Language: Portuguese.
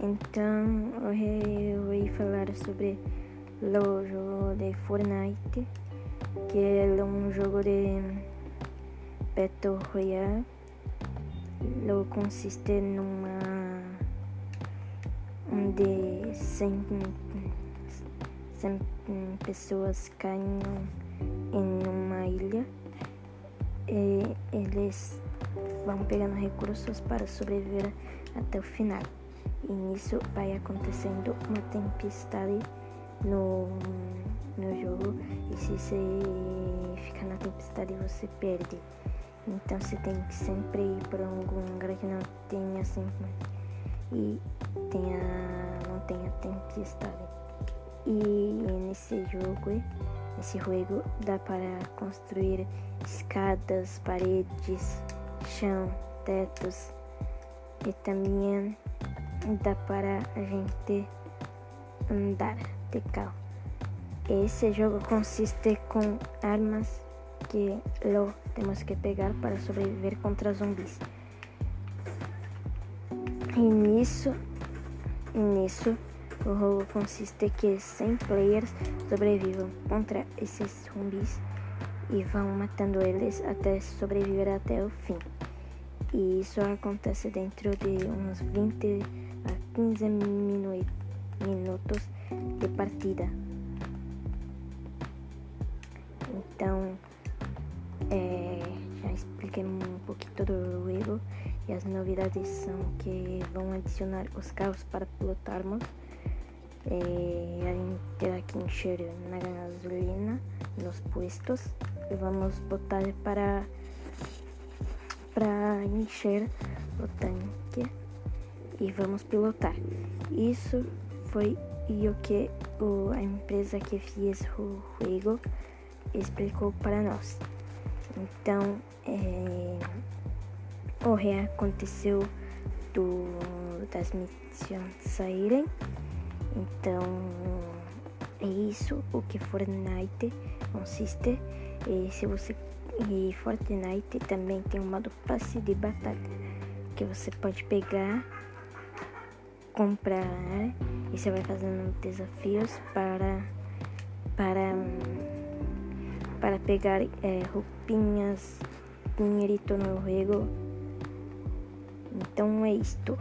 Então, eu vou falar sobre o jogo de Fortnite, que é um jogo de Battle Royale. Lo consiste numa onde 100, 100 pessoas caem em uma ilha e eles vão pegando recursos para sobreviver até o final. E nisso vai acontecendo uma tempestade no, no jogo e se você ficar na tempestade você perde. Então você tem que sempre ir para algum lugar que não tenha sempre e tenha, não tenha tempestade. E nesse jogo, nesse jogo dá para construir escadas, paredes, chão, tetos e também dá para a gente andar de carro. Esse jogo consiste com armas que lo temos que pegar para sobreviver contra zumbis. E nisso, nisso o jogo consiste que 100 players sobrevivam contra esses zumbis e vão matando eles até sobreviver até o fim. E isso acontece dentro de uns 20 a 15 minu minutos de partida. Então, é, já expliquei um pouquinho do jogo e as novidades são que vão adicionar os carros para pilotarmos. É, a gente terá que encher na gasolina nos postos e vamos botar para para encher o tanque e vamos pilotar. Isso foi o que o, a empresa que fez o jogo explicou para nós. Então, é, o que aconteceu do, das missões saírem. Então, é isso o que Fortnite consiste. E se você e Fortnite também tem um modo passe de batalha que você pode pegar, comprar e você vai fazendo desafios para para para pegar é, roupinhas, dinheirito no jogo. Então é isto.